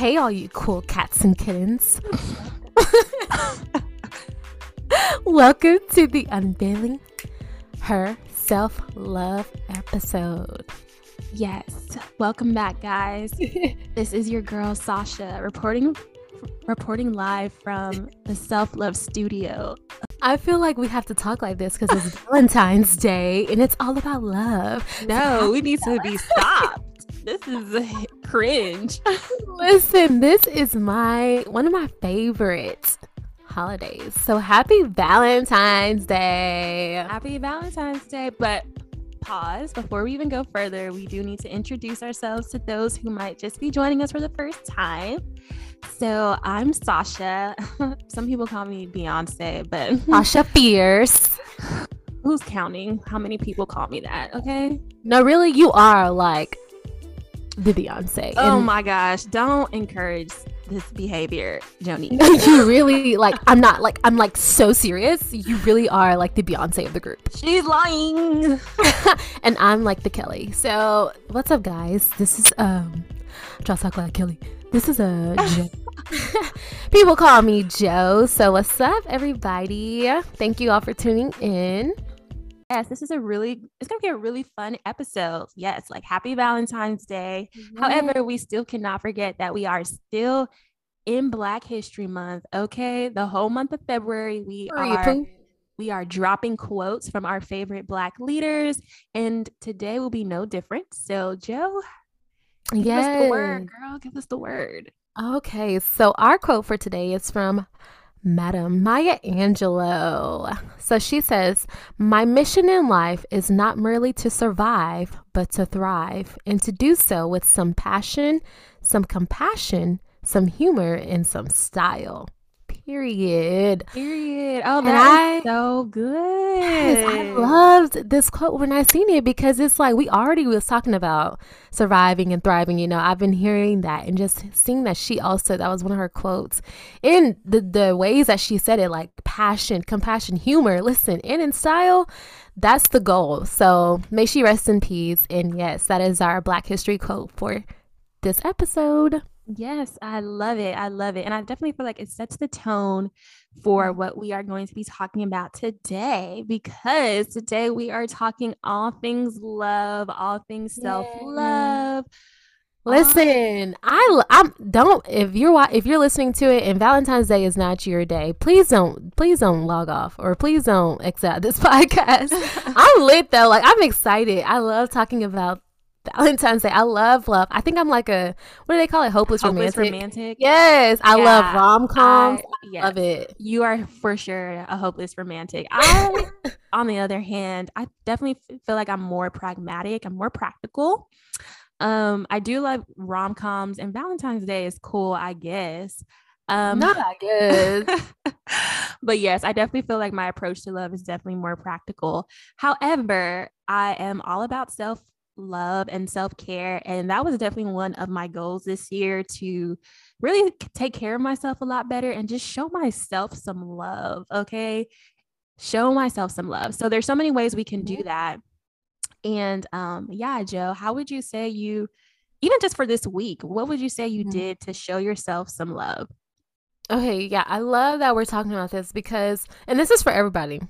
Hey, all you cool cats and kittens. Welcome to the Unveiling Her Self Love episode. Yes, welcome back, guys. this is your girl Sasha reporting reporting live from the Self Love Studio. I feel like we have to talk like this because it's Valentine's Day and it's all about love. No, we need to be stopped. This is cringe. Listen, this is my one of my favorite holidays. So happy Valentine's Day. Happy Valentine's Day. But pause before we even go further. We do need to introduce ourselves to those who might just be joining us for the first time. So I'm Sasha. Some people call me Beyonce, but Sasha Fierce. Who's counting? How many people call me that? Okay. No, really, you are like the Beyonce. Oh and- my gosh! Don't encourage this behavior, Joni. you really like. I'm not like. I'm like so serious. You really are like the Beyonce of the group. She's lying. and I'm like the Kelly. So what's up, guys? This is um. Try to talk like Kelly. This is a. People call me Joe. So what's up, everybody? Thank you all for tuning in. Yes, this is a really, it's going to be a really fun episode. Yes, like happy Valentine's Day. Mm-hmm. However, we still cannot forget that we are still in Black History Month. Okay. The whole month of February, we are. We are dropping quotes from our favorite Black leaders, and today will be no different. So, Joe, give yes. us the word, girl. Give us the word. Okay, so our quote for today is from Madam Maya Angelou. So she says, My mission in life is not merely to survive, but to thrive, and to do so with some passion, some compassion, some humor, and some style. Period. Period. Oh, that's so good. Yes, I loved this quote when I seen it because it's like we already was talking about surviving and thriving. You know, I've been hearing that and just seeing that she also that was one of her quotes in the the ways that she said it, like passion, compassion, humor. Listen, and in style. That's the goal. So may she rest in peace. And yes, that is our Black History quote for this episode. Yes, I love it. I love it. And I definitely feel like it sets the tone for what we are going to be talking about today because today we are talking all things love, all things self love. Listen, I I'm don't if you're if you're listening to it and Valentine's Day is not your day, please don't please don't log off or please don't exit this podcast. I'm lit though, like I'm excited. I love talking about Valentine's Day. I love love. I think I'm like a what do they call it? Hopeless, Hopeless romantic. romantic. Yes, I yeah, love rom coms. Yes. Love it. You are for sure a hopeless romantic. I, on the other hand, I definitely feel like I'm more pragmatic. I'm more practical. Um, I do love rom coms, and Valentine's Day is cool, I guess. Um, Not I guess. but yes, I definitely feel like my approach to love is definitely more practical. However, I am all about self love and self care. And that was definitely one of my goals this year to really take care of myself a lot better and just show myself some love. Okay. Show myself some love. So there's so many ways we can do mm-hmm. that. And um, yeah, Joe, how would you say you, even just for this week, what would you say you mm-hmm. did to show yourself some love? Okay, yeah, I love that we're talking about this because, and this is for everybody.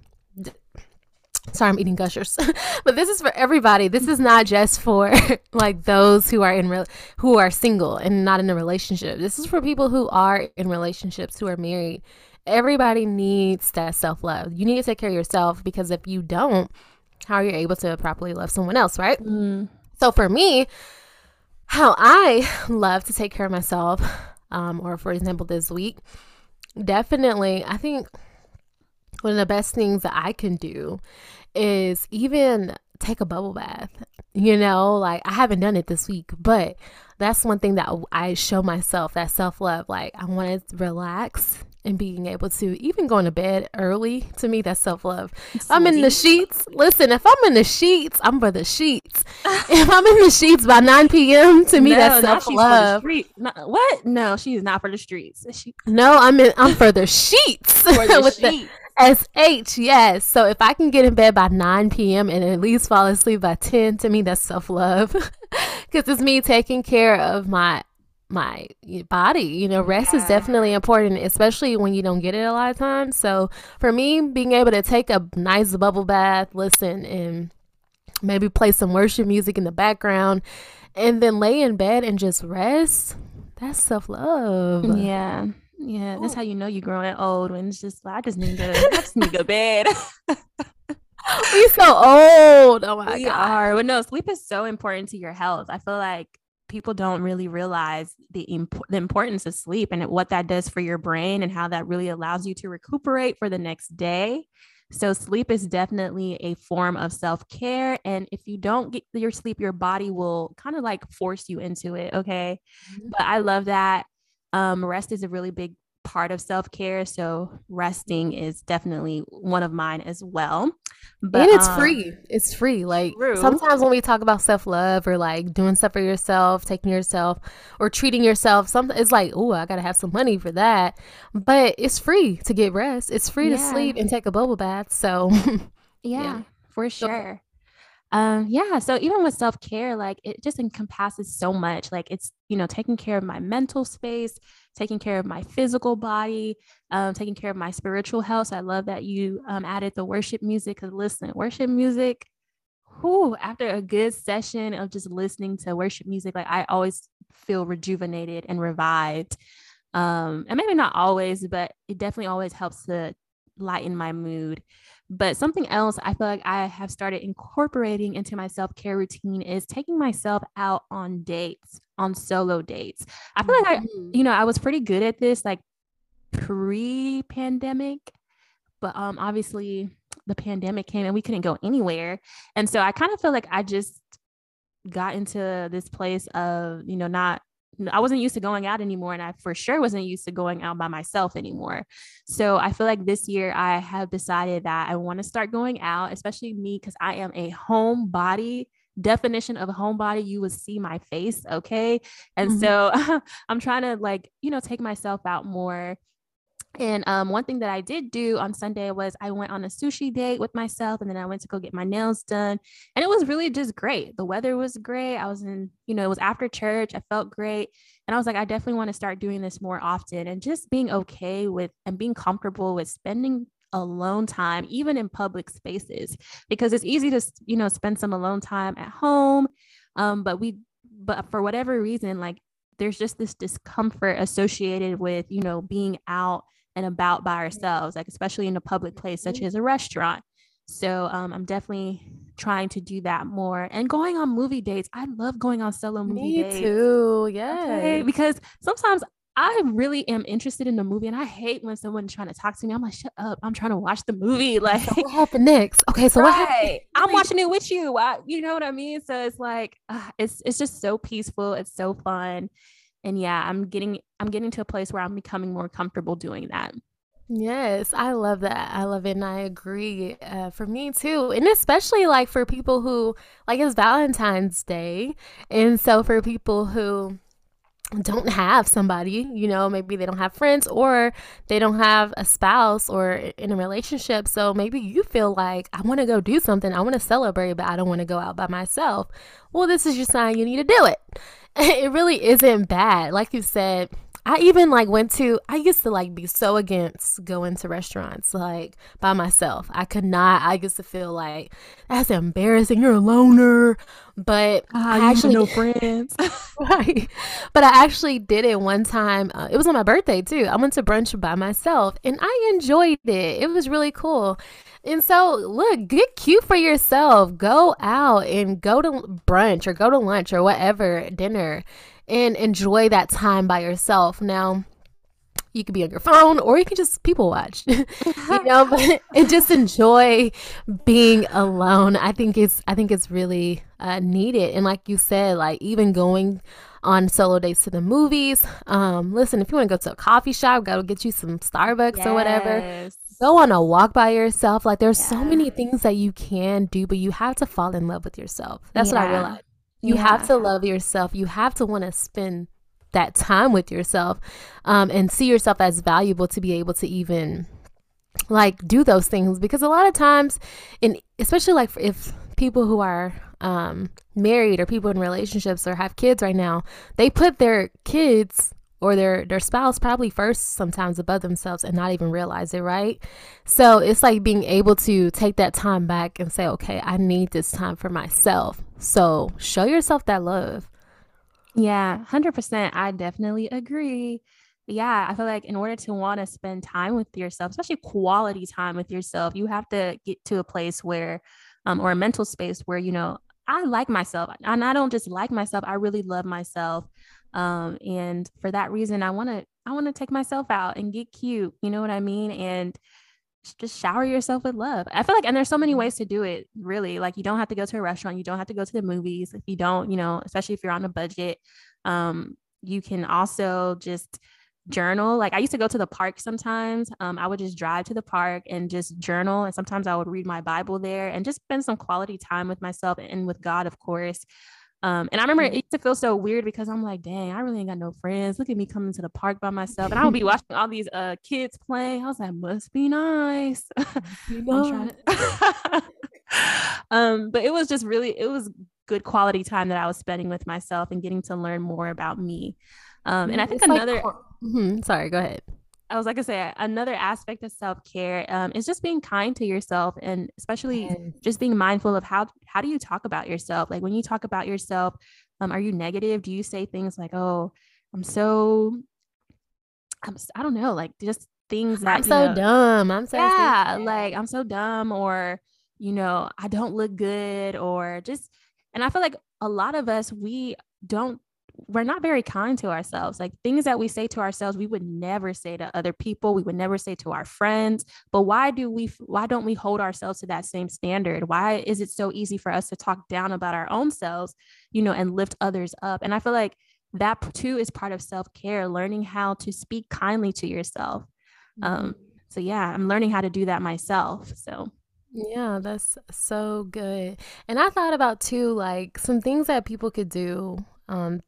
Sorry, I'm eating gushers, but this is for everybody. This is not just for like those who are in real who are single and not in a relationship. This is for people who are in relationships who are married. Everybody needs that self love. You need to take care of yourself because if you don't, how are you able to properly love someone else, right? Mm. So for me, how I love to take care of myself, um, or for example, this week, definitely, I think one of the best things that I can do is even take a bubble bath. You know, like I haven't done it this week, but that's one thing that I show myself that self love. Like I want to relax and being able to even going to bed early to me that's self-love i'm in the sheets listen if i'm in the sheets i'm for the sheets if i'm in the sheets by 9 p.m to me no, that's self-love what no she's not for the streets she- no i'm in i'm for the sheets for the sheets. the S-H, yes. So if I can get in bed by 9 p.m. and at least fall asleep by 10, to me, that's self love. Because it's me taking care of my my body. You know, rest yeah. is definitely important, especially when you don't get it a lot of times. So for me, being able to take a nice bubble bath, listen, and maybe play some worship music in the background, and then lay in bed and just rest, that's self love. Yeah. Yeah, that's how you know you're growing old when it's just I just need to I just need to go bed. we so old. Oh my we god. are. But no, sleep is so important to your health. I feel like people don't really realize the imp- the importance of sleep and what that does for your brain and how that really allows you to recuperate for the next day. So sleep is definitely a form of self-care and if you don't get your sleep your body will kind of like force you into it, okay? Mm-hmm. But I love that um, rest is a really big part of self care. So resting is definitely one of mine as well. But and it's um, free. It's free. Like true. sometimes when we talk about self love or like doing stuff for yourself, taking yourself or treating yourself, something it's like, oh, I gotta have some money for that. But it's free to get rest. It's free yeah. to sleep and take a bubble bath. So yeah, yeah. for sure. Um, yeah. So even with self care, like it just encompasses so much. Like it's, you know, taking care of my mental space, taking care of my physical body, um, taking care of my spiritual health. So I love that you um, added the worship music because listen, worship music, who after a good session of just listening to worship music, like I always feel rejuvenated and revived. Um, and maybe not always, but it definitely always helps to lighten my mood. But something else I feel like I have started incorporating into my self care routine is taking myself out on dates, on solo dates. I feel like I, mm-hmm. you know, I was pretty good at this like pre pandemic, but um, obviously the pandemic came and we couldn't go anywhere. And so I kind of feel like I just got into this place of, you know, not I wasn't used to going out anymore. And I for sure wasn't used to going out by myself anymore. So I feel like this year I have decided that I want to start going out, especially me, because I am a homebody definition of homebody you would see my face okay and mm-hmm. so i'm trying to like you know take myself out more and um, one thing that I did do on Sunday was I went on a sushi date with myself, and then I went to go get my nails done, and it was really just great. The weather was great. I was in, you know, it was after church. I felt great, and I was like, I definitely want to start doing this more often, and just being okay with and being comfortable with spending alone time, even in public spaces, because it's easy to, you know, spend some alone time at home, um, but we, but for whatever reason, like there's just this discomfort associated with, you know, being out and about by ourselves, like especially in a public place such mm-hmm. as a restaurant. So um, I'm definitely trying to do that more and going on movie dates. I love going on solo movie Me dates. too. Yeah. Okay? Because sometimes I really am interested in the movie and I hate when someone's trying to talk to me. I'm like, shut up. I'm trying to watch the movie. Like so what happened next? Okay, so right. what happened? I'm watching it with you. I, you know what I mean? So it's like uh, it's it's just so peaceful. It's so fun and yeah i'm getting i'm getting to a place where i'm becoming more comfortable doing that Yes, I love that. I love it. And I agree uh, for me too. And especially like for people who, like, it's Valentine's Day. And so for people who don't have somebody, you know, maybe they don't have friends or they don't have a spouse or in a relationship. So maybe you feel like, I want to go do something. I want to celebrate, but I don't want to go out by myself. Well, this is your sign you need to do it. it really isn't bad. Like you said, I even like went to I used to like be so against going to restaurants like by myself. I could not I used to feel like that's embarrassing. You're a loner. But ah, I actually no friends. right. But I actually did it one time. Uh, it was on my birthday too. I went to brunch by myself and I enjoyed it. It was really cool. And so, look, get cute for yourself. Go out and go to brunch or go to lunch or whatever, dinner, and enjoy that time by yourself. Now, you could be on your phone or you can just people watch, you know, but, and just enjoy being alone. I think it's, I think it's really uh, needed. And like you said, like even going on solo dates to the movies. Um, listen, if you want to go to a coffee shop, go get you some Starbucks yes. or whatever go on a walk by yourself. Like there's yeah. so many things that you can do, but you have to fall in love with yourself. That's yeah. what I realized. You yeah. have to love yourself. You have to want to spend that time with yourself um, and see yourself as valuable to be able to even like do those things because a lot of times and especially like if people who are um, married or people in relationships or have kids right now, they put their kids or their their spouse probably first sometimes above themselves and not even realize it, right? So it's like being able to take that time back and say, okay, I need this time for myself. So show yourself that love. Yeah, 100%. I definitely agree. Yeah, I feel like in order to want to spend time with yourself, especially quality time with yourself, you have to get to a place where, um, or a mental space where, you know, I like myself. And I don't just like myself, I really love myself. Um, and for that reason, I want to, I want to take myself out and get cute. You know what I mean? And just shower yourself with love. I feel like, and there's so many ways to do it, really. Like, you don't have to go to a restaurant, you don't have to go to the movies. If you don't, you know, especially if you're on a budget, um, you can also just journal. Like, I used to go to the park sometimes. Um, I would just drive to the park and just journal. And sometimes I would read my Bible there and just spend some quality time with myself and with God, of course. Um, and I remember it used to feel so weird because I'm like, dang, I really ain't got no friends. Look at me coming to the park by myself. And I would be watching all these uh kids playing. I was like, must be nice. um, but it was just really, it was good quality time that I was spending with myself and getting to learn more about me. Um, and I think it's another like, mm-hmm. sorry, go ahead. I was like I say, another aspect of self care um, is just being kind to yourself, and especially yes. just being mindful of how how do you talk about yourself. Like when you talk about yourself, um, are you negative? Do you say things like, "Oh, I'm so," I'm I don't know, like just things that I'm so know, dumb. I'm so yeah, like I'm so dumb, or you know, I don't look good, or just. And I feel like a lot of us we don't we're not very kind to ourselves. Like things that we say to ourselves, we would never say to other people. We would never say to our friends. But why do we why don't we hold ourselves to that same standard? Why is it so easy for us to talk down about our own selves, you know, and lift others up? And I feel like that too is part of self-care, learning how to speak kindly to yourself. Um, mm-hmm. Um, so yeah, I'm learning how to do that myself. So yeah, that's so good. And I thought about too, like some things that people could do um,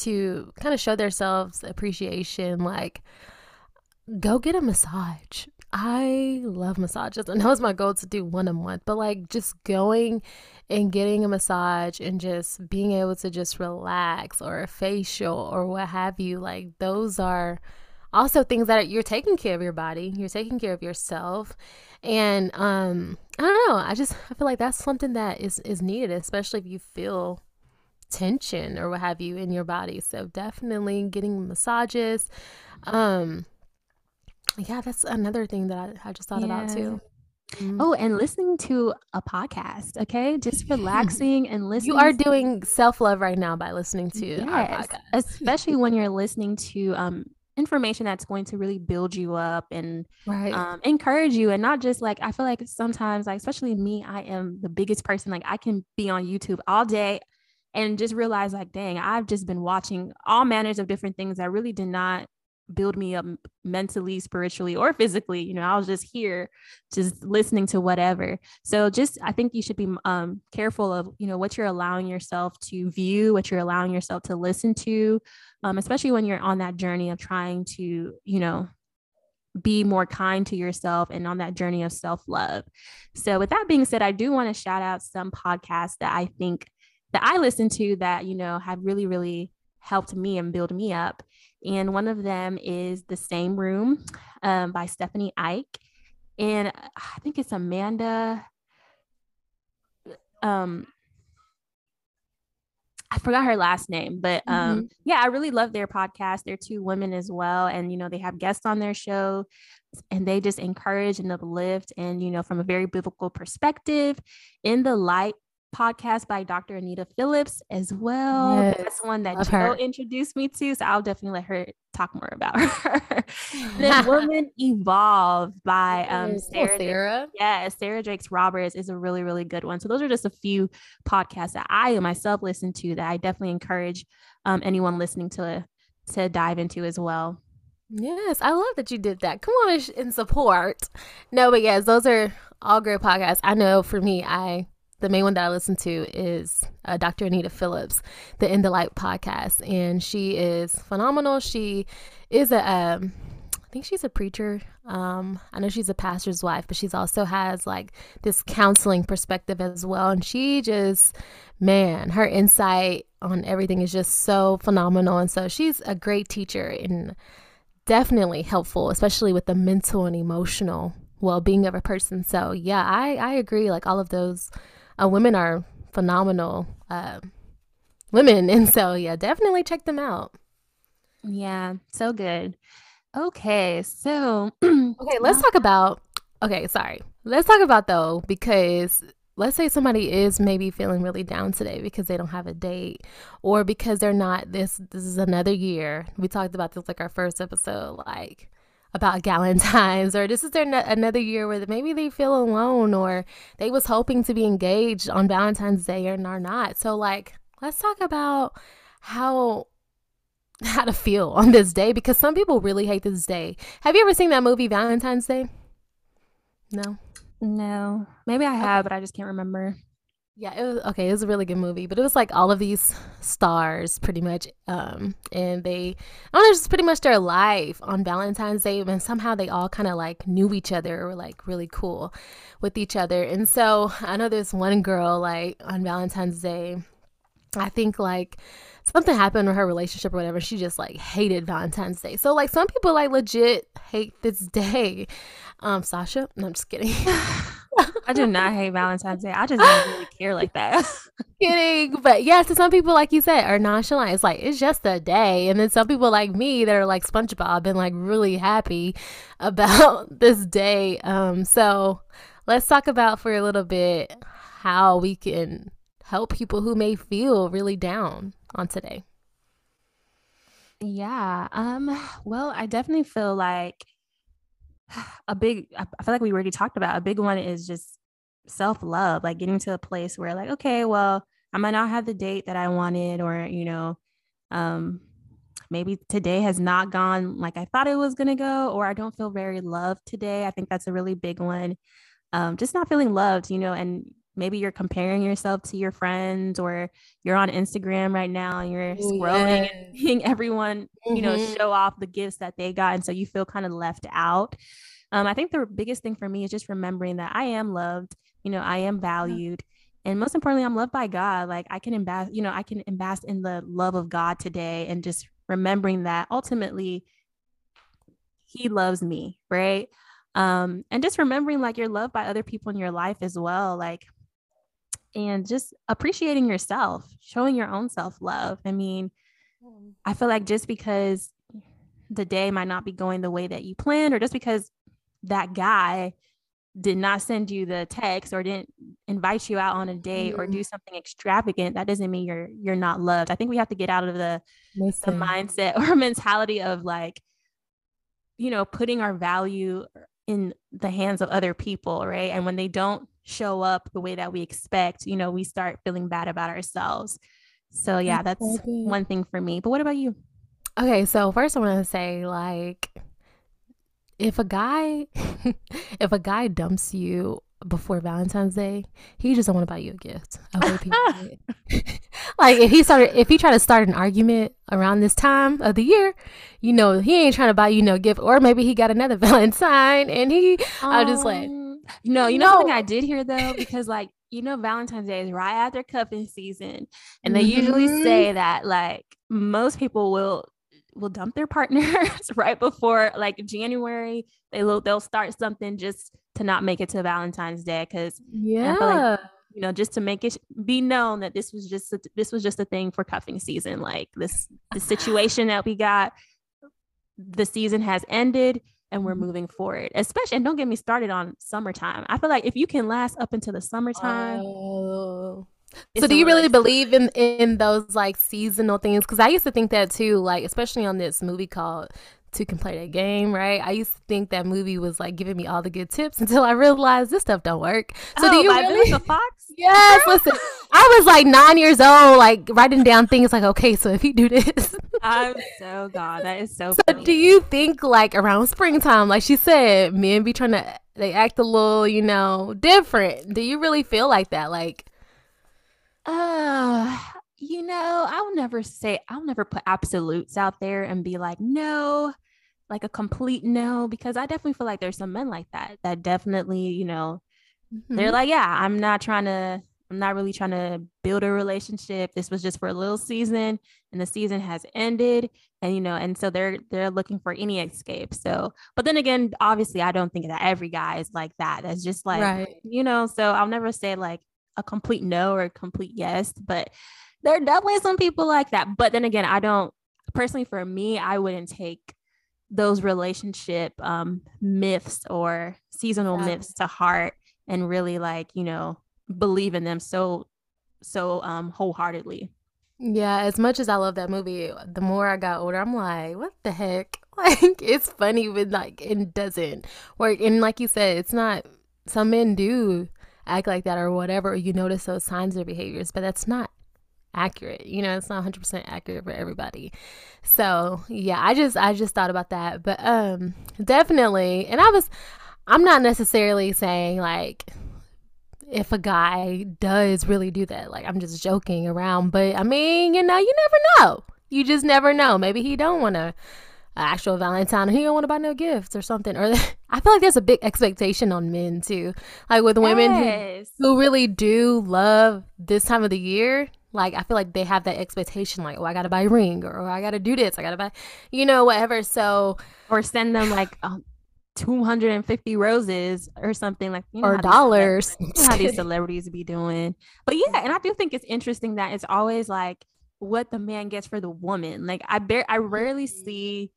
to kind of show themselves appreciation, like go get a massage. I love massages. I know it's my goal to do one a month, but like just going and getting a massage and just being able to just relax or a facial or what have you, like those are also things that you're taking care of your body, you're taking care of yourself. And um I don't know, I just I feel like that's something that is is needed, especially if you feel tension or what have you in your body. So definitely getting massages. Um yeah, that's another thing that I, I just thought yeah. about too. Mm-hmm. Oh, and listening to a podcast, okay? Just relaxing and listening. You are doing self love right now by listening to yes, our podcast. especially when you're listening to um, information that's going to really build you up and right. um, encourage you and not just like i feel like sometimes like especially me i am the biggest person like i can be on youtube all day and just realize like dang i've just been watching all manners of different things that really did not build me up mentally spiritually or physically you know i was just here just listening to whatever so just i think you should be um, careful of you know what you're allowing yourself to view what you're allowing yourself to listen to um, especially when you're on that journey of trying to you know be more kind to yourself and on that journey of self love. So, with that being said, I do want to shout out some podcasts that I think that I listen to that, you know, have really, really helped me and build me up. And one of them is The Same Room um, by Stephanie Ike. And I think it's Amanda. Um, I forgot her last name, but um, mm-hmm. yeah, I really love their podcast. They're two women as well, and you know they have guests on their show, and they just encourage and uplift, and you know from a very biblical perspective, in the light podcast by Dr. Anita Phillips as well. Yes, That's one that Joe her. introduced me to. So I'll definitely let her talk more about her. then Woman Evolve by um, Sarah. Oh, Sarah. Yeah, Sarah Jakes Roberts is a really, really good one. So those are just a few podcasts that I myself listen to that I definitely encourage um, anyone listening to to dive into as well. Yes, I love that you did that. Come on and support. No, but yes, those are all great podcasts. I know for me, I the main one that I listen to is uh, Dr. Anita Phillips, the In the Light podcast, and she is phenomenal. She is a um, think she's a preacher. Um, I know she's a pastor's wife, but she's also has like this counseling perspective as well. And she just, man, her insight on everything is just so phenomenal. And so she's a great teacher and definitely helpful, especially with the mental and emotional well being of a person. So yeah, I I agree. Like all of those uh, women are phenomenal uh, women, and so yeah, definitely check them out. Yeah, so good. Okay, so okay, let's talk about. Okay, sorry. Let's talk about though because let's say somebody is maybe feeling really down today because they don't have a date or because they're not this this is another year we talked about this like our first episode like about Galentine's or this is their another year where maybe they feel alone or they was hoping to be engaged on Valentine's Day and are not. So like let's talk about how how to feel on this day because some people really hate this day. Have you ever seen that movie Valentine's Day? No. No. Maybe I have, but I just can't remember. Yeah, it was okay. It was a really good movie, but it was like all of these stars, pretty much, um, and they, I don't know, pretty much their life on Valentine's Day, and somehow they all kind of like knew each other, or were like really cool with each other. And so I know there's one girl like on Valentine's Day, I think like something happened with her relationship or whatever. She just like hated Valentine's Day. So like some people like legit hate this day. Um, Sasha, no, I'm just kidding. I do not hate Valentine's Day. I just don't really care like that. Kidding. But yeah, so some people, like you said, are nonchalant. It's like, it's just a day. And then some people like me that are like SpongeBob and like really happy about this day. Um, so let's talk about for a little bit how we can help people who may feel really down on today. Yeah. Um, well, I definitely feel like a big i feel like we already talked about a big one is just self-love like getting to a place where like okay well i might not have the date that i wanted or you know um maybe today has not gone like i thought it was going to go or i don't feel very loved today. I think that's a really big one. Um just not feeling loved you know and maybe you're comparing yourself to your friends or you're on Instagram right now and you're scrolling yeah. and seeing everyone, mm-hmm. you know, mm-hmm. show off the gifts that they got. And so you feel kind of left out. Um, I think the biggest thing for me is just remembering that I am loved, you know, I am valued. And most importantly, I'm loved by God. Like I can invest, you know, I can invest in the love of God today and just remembering that ultimately he loves me, right? Um, and just remembering like you're loved by other people in your life as well. Like and just appreciating yourself, showing your own self love. I mean, mm. I feel like just because the day might not be going the way that you planned, or just because that guy did not send you the text or didn't invite you out on a date mm. or do something extravagant, that doesn't mean you're you're not loved. I think we have to get out of the, the mindset or mentality of like, you know, putting our value in the hands of other people, right? And when they don't show up the way that we expect, you know, we start feeling bad about ourselves. So yeah, that's one thing for me. But what about you? Okay, so first I want to say like if a guy if a guy dumps you before Valentine's Day, he just don't want to buy you a gift. like if he started if he tried to start an argument around this time of the year, you know, he ain't trying to buy you no gift. Or maybe he got another Valentine and he um, I just like no, you know no. something I did hear though, because like you know Valentine's Day is right after cuffing season, and they mm-hmm. usually say that like most people will will dump their partners right before like January. They will they'll start something just to not make it to Valentine's Day because yeah. Like, you know, just to make it be known that this was just a, this was just a thing for cuffing season. Like this, the situation that we got, the season has ended and we're mm-hmm. moving forward. Especially, and don't get me started on summertime. I feel like if you can last up until the summertime. Oh. So do you really believe in in those like seasonal things? Because I used to think that too, like especially on this movie called Two Can Play That Game, right? I used to think that movie was like giving me all the good tips until I realized this stuff don't work. So oh, do you really? The Fox? Yes. listen, I was like nine years old, like writing down things like, okay, so if you do this, I'm so god, that is so. So funny. do you think like around springtime, like she said, men be trying to they act a little, you know, different? Do you really feel like that? Like, uh, you know, I'll never say I'll never put absolutes out there and be like, no, like a complete no because I definitely feel like there's some men like that that definitely, you know, mm-hmm. they're like, yeah, I'm not trying to I'm not really trying to build a relationship. This was just for a little season and the season has ended and you know and so they're they're looking for any escape. So, but then again, obviously I don't think that every guy is like that. That's just like, right. you know, so I'll never say like a complete no or a complete yes, but there are definitely some people like that. But then again, I don't personally for me, I wouldn't take those relationship um, myths or seasonal yeah. myths to heart and really like you know believe in them so so um wholeheartedly. Yeah as much as i love that movie the more i got older i'm like what the heck? Like it's funny but like it doesn't work. And like you said it's not some men do act like that or whatever or you notice those signs or behaviors but that's not accurate. You know, it's not 100% accurate for everybody. So, yeah, I just I just thought about that. But um definitely, and I was I'm not necessarily saying like if a guy does really do that, like I'm just joking around, but I mean, you know, you never know. You just never know. Maybe he don't want to actual Valentine. Or he don't want to buy no gifts or something. Or I feel like there's a big expectation on men too, like with women yes. who, who really do love this time of the year. Like I feel like they have that expectation, like, oh, I gotta buy a ring, or, oh, I gotta do this, I gotta buy, you know, whatever. So, or send them like um, 250 roses or something like, you know or dollars. you know how these celebrities be doing. But yeah, and I do think it's interesting that it's always like what the man gets for the woman. Like I bear, I rarely mm-hmm. see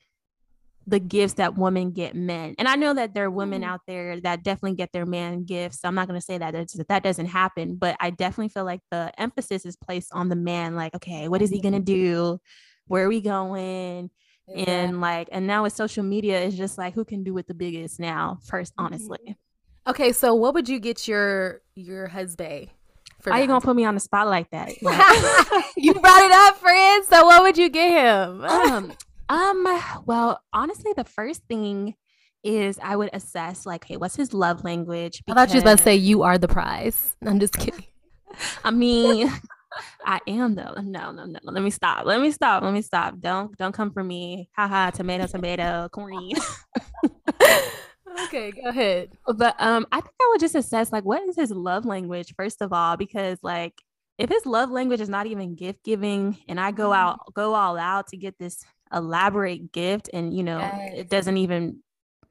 the gifts that women get men. And I know that there are women mm-hmm. out there that definitely get their man gifts. So I'm not going to say that that that doesn't happen, but I definitely feel like the emphasis is placed on the man. Like, okay, what is he going to do? Where are we going? Yeah. And like, and now with social media, it's just like who can do it the biggest now. First, mm-hmm. honestly. Okay, so what would you get your your husband? For Are you gonna put me on the spot like that? you brought it up, friend. So what would you get him? um, um, well, honestly, the first thing is I would assess like, hey, what's his love language? Because... I thought you was about to say you are the prize. I'm just kidding. I mean, I am though. No, no, no. Let me stop. Let me stop. Let me stop. Don't don't come for me. Haha, tomato, tomato, corny. okay, go ahead. But um, I think I would just assess like what is his love language first of all, because like if his love language is not even gift giving, and I go mm-hmm. out go all out to get this elaborate gift and you know yes. it doesn't even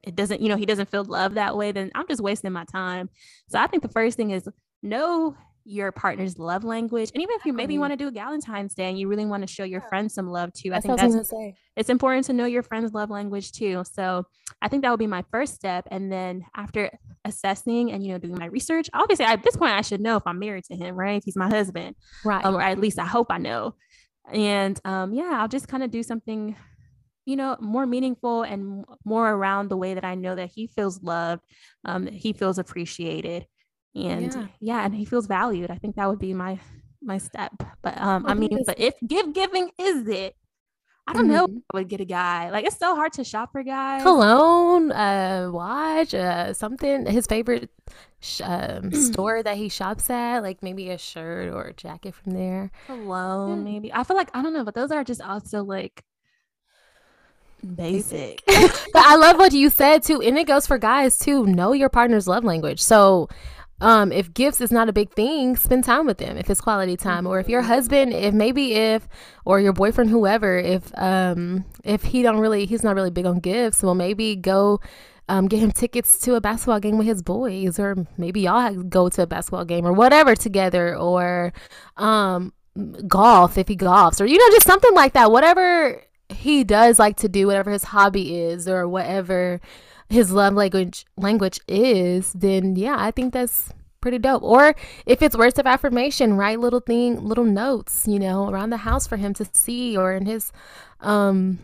it doesn't you know he doesn't feel love that way then i'm just wasting my time. So i think the first thing is know your partner's love language and even if you maybe want to do a valentine's day and you really want to show your friends some love too i think that's it's important to know your friend's love language too. So i think that would be my first step and then after assessing and you know doing my research obviously at this point i should know if i'm married to him right? He's my husband right. um, or at least i hope i know and um, yeah, I'll just kind of do something, you know, more meaningful and more around the way that I know that he feels loved, um, he feels appreciated, and yeah. yeah, and he feels valued. I think that would be my my step. But um, I mean, but if give giving is it, I don't mm-hmm. know I would get a guy. Like it's so hard to shop for guys. Cologne, uh, watch, uh, something. His favorite sh- um, store that he shops at, like maybe a shirt or a jacket from there. Cologne, maybe. I feel like I don't know, but those are just also like basic. but I love what you said too, and it goes for guys too. Know your partner's love language. So um, if gifts is not a big thing, spend time with them if it's quality time. Or if your husband, if maybe if or your boyfriend, whoever, if um if he don't really he's not really big on gifts, well maybe go um, get him tickets to a basketball game with his boys, or maybe y'all go to a basketball game or whatever together, or um, golf if he golfs, or you know, just something like that. Whatever he does like to do, whatever his hobby is, or whatever his love language language is, then yeah, I think that's pretty dope. Or if it's words of affirmation, write little thing, little notes, you know, around the house for him to see, or in his um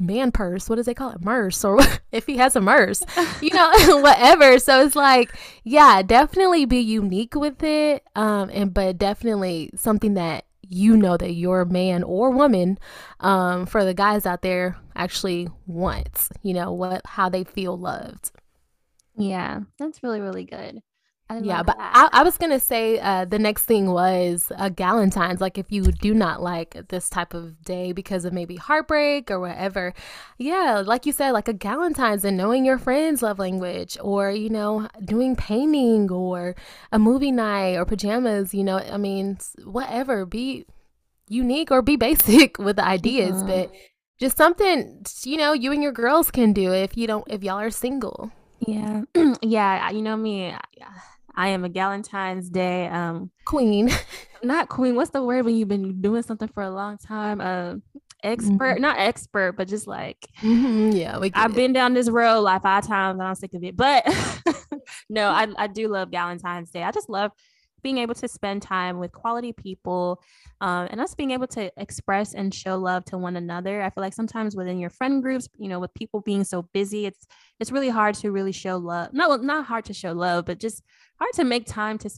man purse what does they call it merce or if he has a merce you know whatever so it's like yeah definitely be unique with it um and but definitely something that you know that your man or woman um, for the guys out there actually wants you know what how they feel loved. Yeah that's really really good yeah, but I, I, was gonna say uh, the next thing was a Galentine's. Like if you do not like this type of day because of maybe heartbreak or whatever, yeah, like you said, like a Galentine's and knowing your friend's love language, or you know, doing painting or a movie night or pajamas. You know, I mean, whatever. Be unique or be basic with the ideas, mm-hmm. but just something you know you and your girls can do if you don't if y'all are single. Yeah, yeah. You know me. I am a Galentine's Day um queen. not queen. What's the word when you've been doing something for a long time? Um expert, mm-hmm. not expert, but just like mm-hmm. yeah, I've it. been down this road like five times and I'm sick of it. But no, I, I do love Galentine's Day. I just love being able to spend time with quality people um, and us being able to express and show love to one another. I feel like sometimes within your friend groups you know with people being so busy it's it's really hard to really show love. Not not hard to show love but just hard to make time to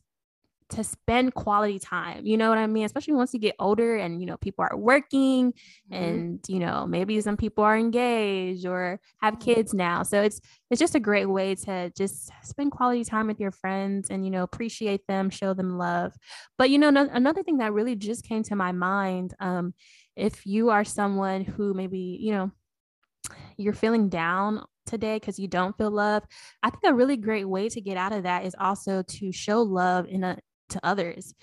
to spend quality time. You know what I mean? Especially once you get older and you know people are working mm-hmm. and you know maybe some people are engaged or have mm-hmm. kids now. So it's it's just a great way to just spend quality time with your friends and you know appreciate them, show them love. But you know no, another thing that really just came to my mind um if you are someone who maybe, you know, you're feeling down today because you don't feel love i think a really great way to get out of that is also to show love in a to others.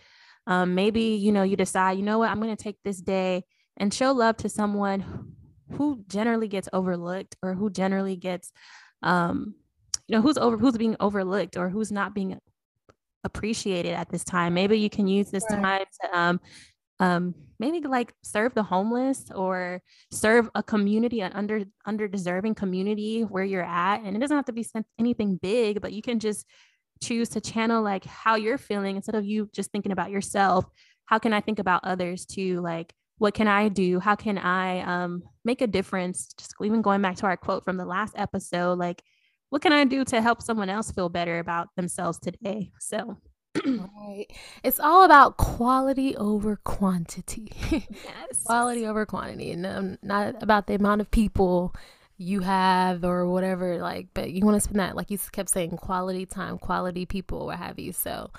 Um, maybe, you know, you decide, you know what, I'm going to take this day and show love to someone who generally gets overlooked or who generally gets, um, you know, who's over, who's being overlooked or who's not being appreciated at this time. Maybe you can use this right. time to, um, um, maybe like serve the homeless or serve a community, an under under deserving community where you're at. And it doesn't have to be anything big, but you can just choose to channel like how you're feeling instead of you just thinking about yourself how can i think about others too? Like what can i do? How can i um, make a difference? Just even going back to our quote from the last episode like what can i do to help someone else feel better about themselves today? So. Right. It's all about quality over quantity. Yes. quality over quantity and um, not about the amount of people you have or whatever like but you want to spend that like you kept saying quality time quality people what have you. So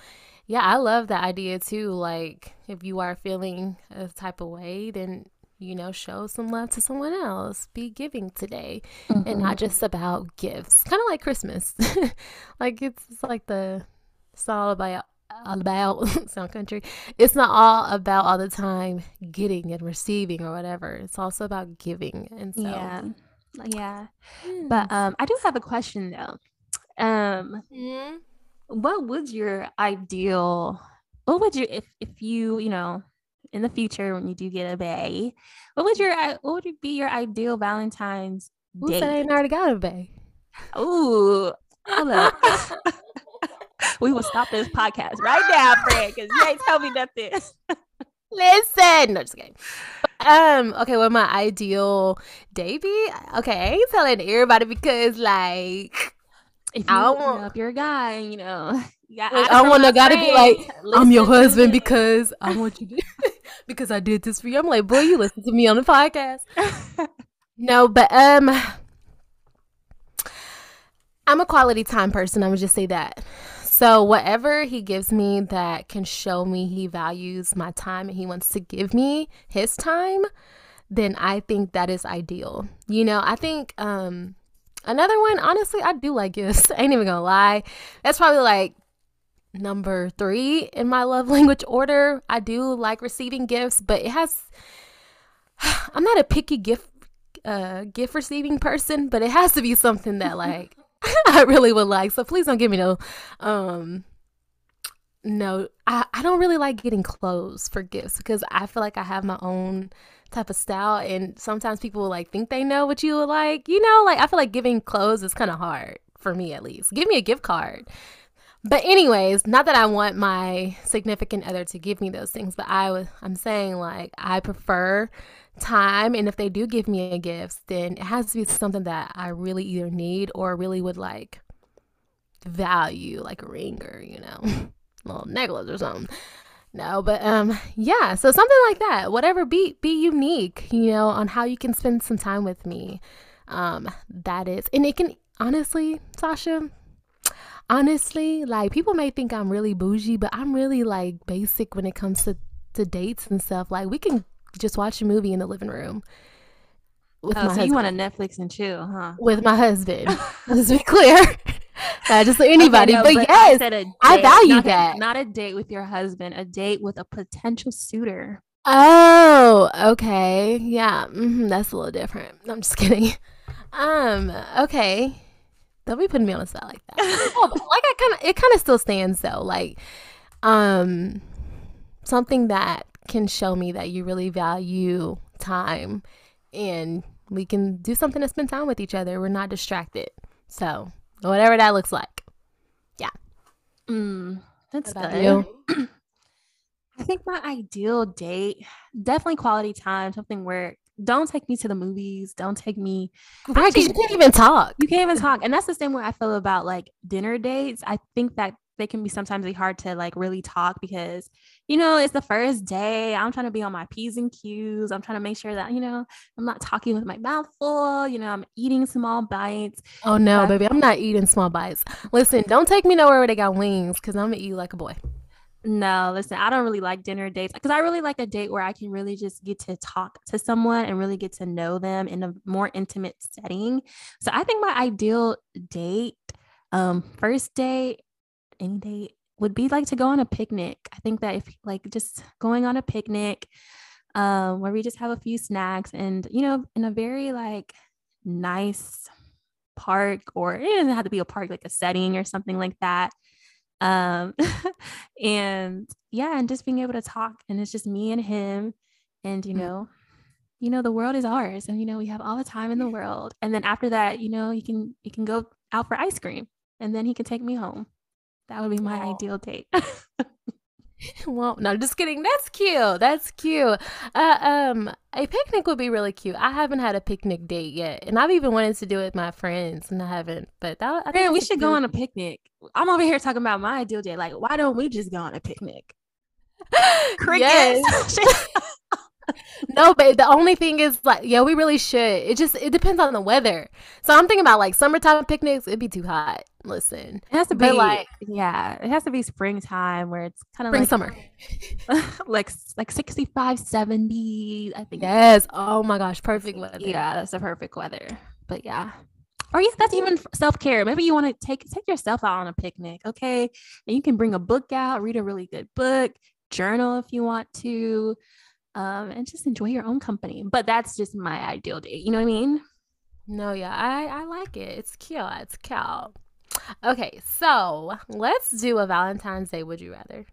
yeah i love that idea too like if you are feeling a type of way then you know show some love to someone else. Be giving today mm-hmm. and not mm-hmm. just about gifts. Kind of like christmas. Like it's, it's like the it's all about all about sound country. It's not all about all the time getting and receiving or whatever. It's also about giving. And so yeah yeah. But um I do have a question though. Um mm-hmm. what would your ideal what would you if if you, you know, in the future when you do get a bay, what would your what would be your ideal Valentine's Who date? said I already got a bay? Ooh, hold up. we will stop this podcast right now, Fred, because you ain't tell me nothing. Listen, no, just kidding. Um, okay, what my ideal day be? Okay, I ain't telling everybody because like if you I want up your guy, you know, yeah, I, I want to gotta be like, I'm your husband because I want you to because I did this for you. I'm like, boy, you listen to me on the podcast. no, but um, I'm a quality time person. I would just say that. So, whatever he gives me that can show me he values my time and he wants to give me his time, then I think that is ideal. You know, I think um another one, honestly, I do like gifts. I ain't even gonna lie. That's probably like number three in my love language order. I do like receiving gifts, but it has I'm not a picky gift uh gift receiving person, but it has to be something that like I really would like. So please don't give me no um no, I, I don't really like getting clothes for gifts because I feel like I have my own type of style and sometimes people like think they know what you would like. You know, like I feel like giving clothes is kind of hard for me at least. Give me a gift card. But anyways, not that I want my significant other to give me those things, but I was I'm saying like I prefer time and if they do give me a gift then it has to be something that i really either need or really would like value like a ring or you know a little necklace or something no but um yeah so something like that whatever be be unique you know on how you can spend some time with me um that is and it can honestly sasha honestly, like people may think I'm really bougie, but I'm really like basic when it comes to to dates and stuff. Like we can just watch a movie in the living room. With oh, my so husband. you want to Netflix and chill, huh? With my husband. Let's be clear. Not just anybody, okay, no, but, but, yes, I, date, I value not that. A, not a date with your husband, a date with a potential suitor. Oh, okay, yeah, mm-hmm, that's a little different. I'm just kidding. Um, okay, don't be putting me on the spot like that. oh, like I kind of, it kind of still stands though. Like, um, something that can show me that you really value time and we can do something to spend time with each other. We're not distracted. So, whatever that looks like. Yeah. Mm, that's good. I think my ideal date, definitely quality time, something where don't take me to the movies, don't take me right because you can't even talk. You can't even talk, and that's the same way I feel about like dinner dates. I think that they can be sometimes be hard to like really talk because you know it's the first day i'm trying to be on my p's and q's i'm trying to make sure that you know i'm not talking with my mouth full you know i'm eating small bites. Oh no baby i'm not eating small bites. Listen don't take me nowhere where they got wings because i'm gonna eat like a boy. No, listen, I don't really like dinner dates because I really like a date where I can really just get to talk to someone and really get to know them in a more intimate setting. So I think my ideal date, um, first date, any date would be like to go on a picnic. I think that if like just going on a picnic, um, where we just have a few snacks and you know, in a very like nice park, or it doesn't have to be a park, like a setting or something like that. Um, and yeah, and just being able to talk, and it's just me and him, and you mm. know, you know, the world is ours, and you know, we have all the time in the world. And then after that, you know, you can you can go out for ice cream, and then he can take me home. That would be my ideal date. well, no, just kidding. That's cute. That's cute. Uh, um, a picnic would be really cute. I haven't had a picnic date yet, and I've even wanted to do it with my friends, and I haven't. But that, I Man, we should go on a picnic. I'm over here talking about my ideal date. Like, why don't we just go on a picnic? Crickets. no, but the only thing is like, yeah, we really should. It just it depends on the weather. So I'm thinking about like summertime picnics. It'd be too hot. Listen, it has to be like yeah, it has to be springtime where it's kind of spring like summer, like like 65, 70. I think yes. Oh my gosh, perfect weather. Yeah, that's the perfect weather. But yeah. Or yes, that's even self care. Maybe you want to take take yourself out on a picnic, okay? And you can bring a book out, read a really good book, journal if you want to um, and just enjoy your own company. But that's just my ideal date. You know what I mean? No, yeah, I, I like it. It's cute. It's cute. Okay, so let's do a Valentine's Day. Would you rather?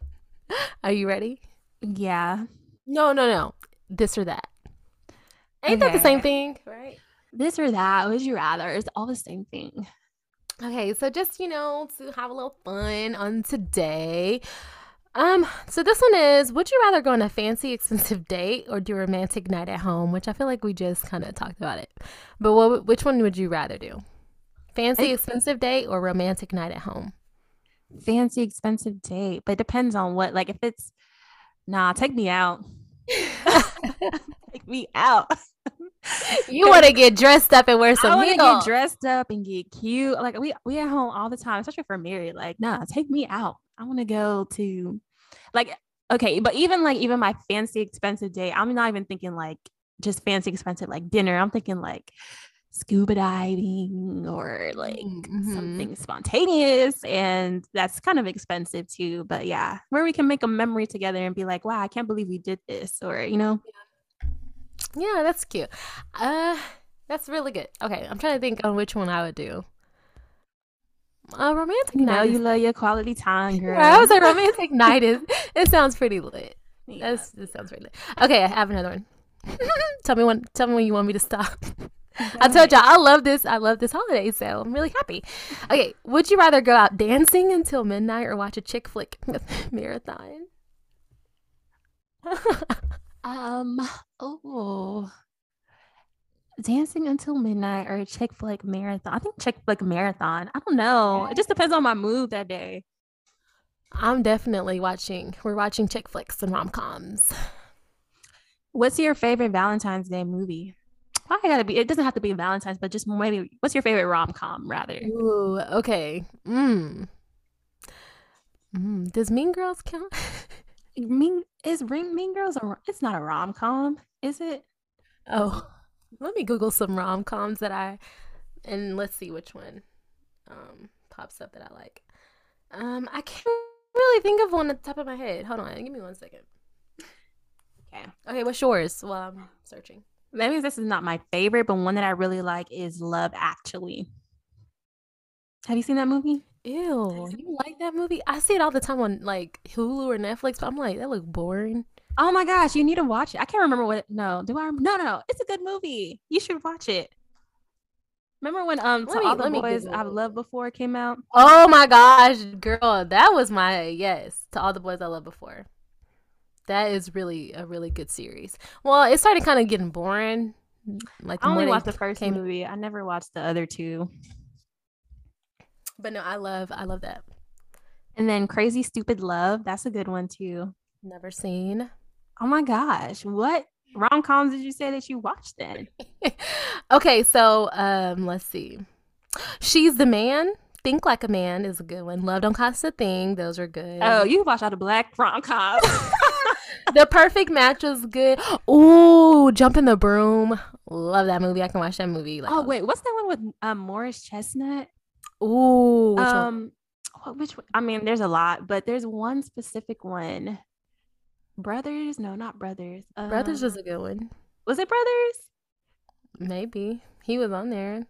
Are you ready? Yeah. No, no, no. This or that. Ain't okay. that the same thing, right? This or that. Would you rather? It's all the same thing. Okay, so just you know to have a little fun on today. Um, so this one is would you rather go on a fancy expensive date or do a romantic night at home, which I feel like we just kind of talked about it. But what which one would you rather do? Fancy expensive date or romantic night at home? Fancy expensive date, but it depends on what like if it's nah, take me out. take me out. you want to get dressed up and wear some. I want to get dressed up and get cute. Like we we at home all the time, especially for married. Like, nah, take me out. I want to go to like okay, but even like even my fancy expensive day, I'm not even thinking like just fancy expensive like dinner. I'm thinking like scuba diving or like mm-hmm. something spontaneous and that's kind of expensive too. But yeah where we can make a memory together and be like wow i can't believe we did this or you know? Yeah that's cute. Uh that's really good. Okay i'm trying to think on which one i would do a romantic you night. Know you love your quality time, girl. I was like, romantic night is it sounds pretty lit. Yeah. That's, it sounds pretty lit. Okay, I have another one. tell me when tell me when you want me to stop. I told y'all I love this. I love this holiday, so I'm really happy. Okay, would you rather go out dancing until midnight or watch a chick flick marathon? um. Oh dancing until midnight or a chick flick marathon. I think chick flick marathon. I don't know. It just depends on my mood that day. I'm definitely watching. We're watching chick flicks and rom coms. What's your favorite Valentine's Day movie? probably gotta be. It doesn't have to be Valentine's, but just maybe. What's your favorite rom com? Rather. Ooh, okay. Mm. Mm. Does Mean Girls count? mean is Ring Mean Girls or it's not a rom com, is it? Oh, let me Google some rom coms that I, and let's see which one, um, pops up that I like. Um, I can't really think of one at the top of my head. Hold on, give me one second. Okay. Okay, what's yours? Well, I'm searching. That means this is not my favorite, but one that I really like is Love Actually. Have you seen that movie? Ew, you like that movie? I see it all the time on like Hulu or Netflix, but I'm like, that look boring. Oh my gosh, you need to watch it. I can't remember what. No, do I? No, no, it's a good movie. You should watch it. Remember when um to me, all the boys I've loved before came out? Oh my gosh, girl, that was my yes to all the boys I loved before. That is really a really good series. Well, it started kind of getting boring. Like I only watched the first came... movie. I never watched the other two. But no, I love I love that. And then Crazy Stupid Love, that's a good one too. Never seen. Oh my gosh, what rom coms did you say that you watched then? okay, so um, let's see. She's the man. Think Like a Man is a good one. Love Don't Cost a Thing. Those are good. Oh, you watch all the black rom coms. the Perfect Match was good. Ooh, Jumping the Broom. Love that movie. I can watch that movie. Like, oh wait, what's that one with um, Morris Chestnut? Ooh, which um, one? which? I mean, there's a lot, but there's one specific one. Brothers? No, not brothers. Um, brothers was a good one. Was it brothers? Maybe he was on there.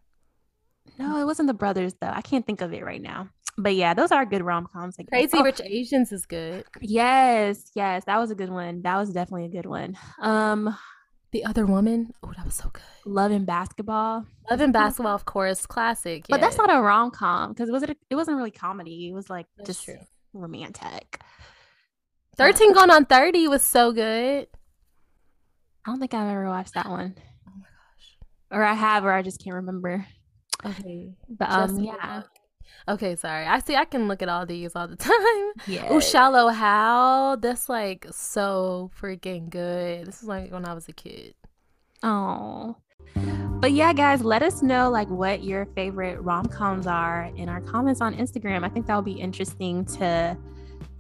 No, it wasn't the brothers though. I can't think of it right now. But yeah, those are good rom coms. Crazy oh. Rich Asians is good. Yes, yes, that was a good one. That was definitely a good one. Um, the Other Woman. Oh, that was so good. Love and Basketball. Love and Basketball, of course, classic. But that's not a rom com because was it? A, it wasn't really comedy. It was like that's just true. romantic. Thirteen Going on Thirty was so good. I don't think I've ever watched that one. Oh my gosh. Or I have, or I just can't remember. Okay, but um, yeah. Okay, sorry. I see. I can look at all these all the time. Yeah. Oh, Shallow Hal. That's like so freaking good. This is like when I was a kid. Oh. But yeah, guys, let us know like what your favorite rom coms are in our comments on Instagram. I think that would be interesting to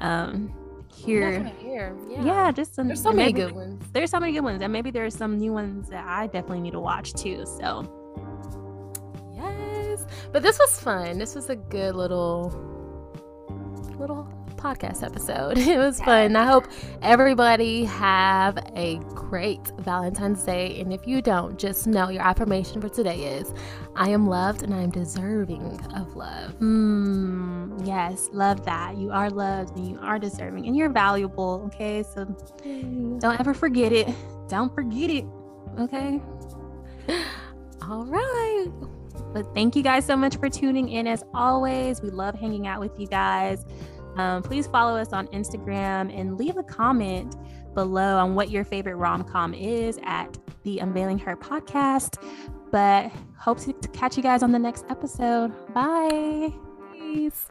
um hear. hear. Yeah. yeah, just some. There's so many good ones. There's so many good ones, and maybe there's some new ones that I definitely need to watch too. So yes, but this was fun. This was a good little little podcast episode. It was fun. I hope everybody have a great Valentine's Day. And if you don't, just know your affirmation for today is I am loved and I am deserving of love. Mm, yes, love that. You are loved and you are deserving and you're valuable. Okay. So don't ever forget it. Don't forget it. Okay. All right. But thank you guys so much for tuning in. As always, we love hanging out with you guys. Um, please follow us on Instagram and leave a comment below on what your favorite rom com is at the Unveiling Her podcast. But hope to catch you guys on the next episode. Bye. Peace.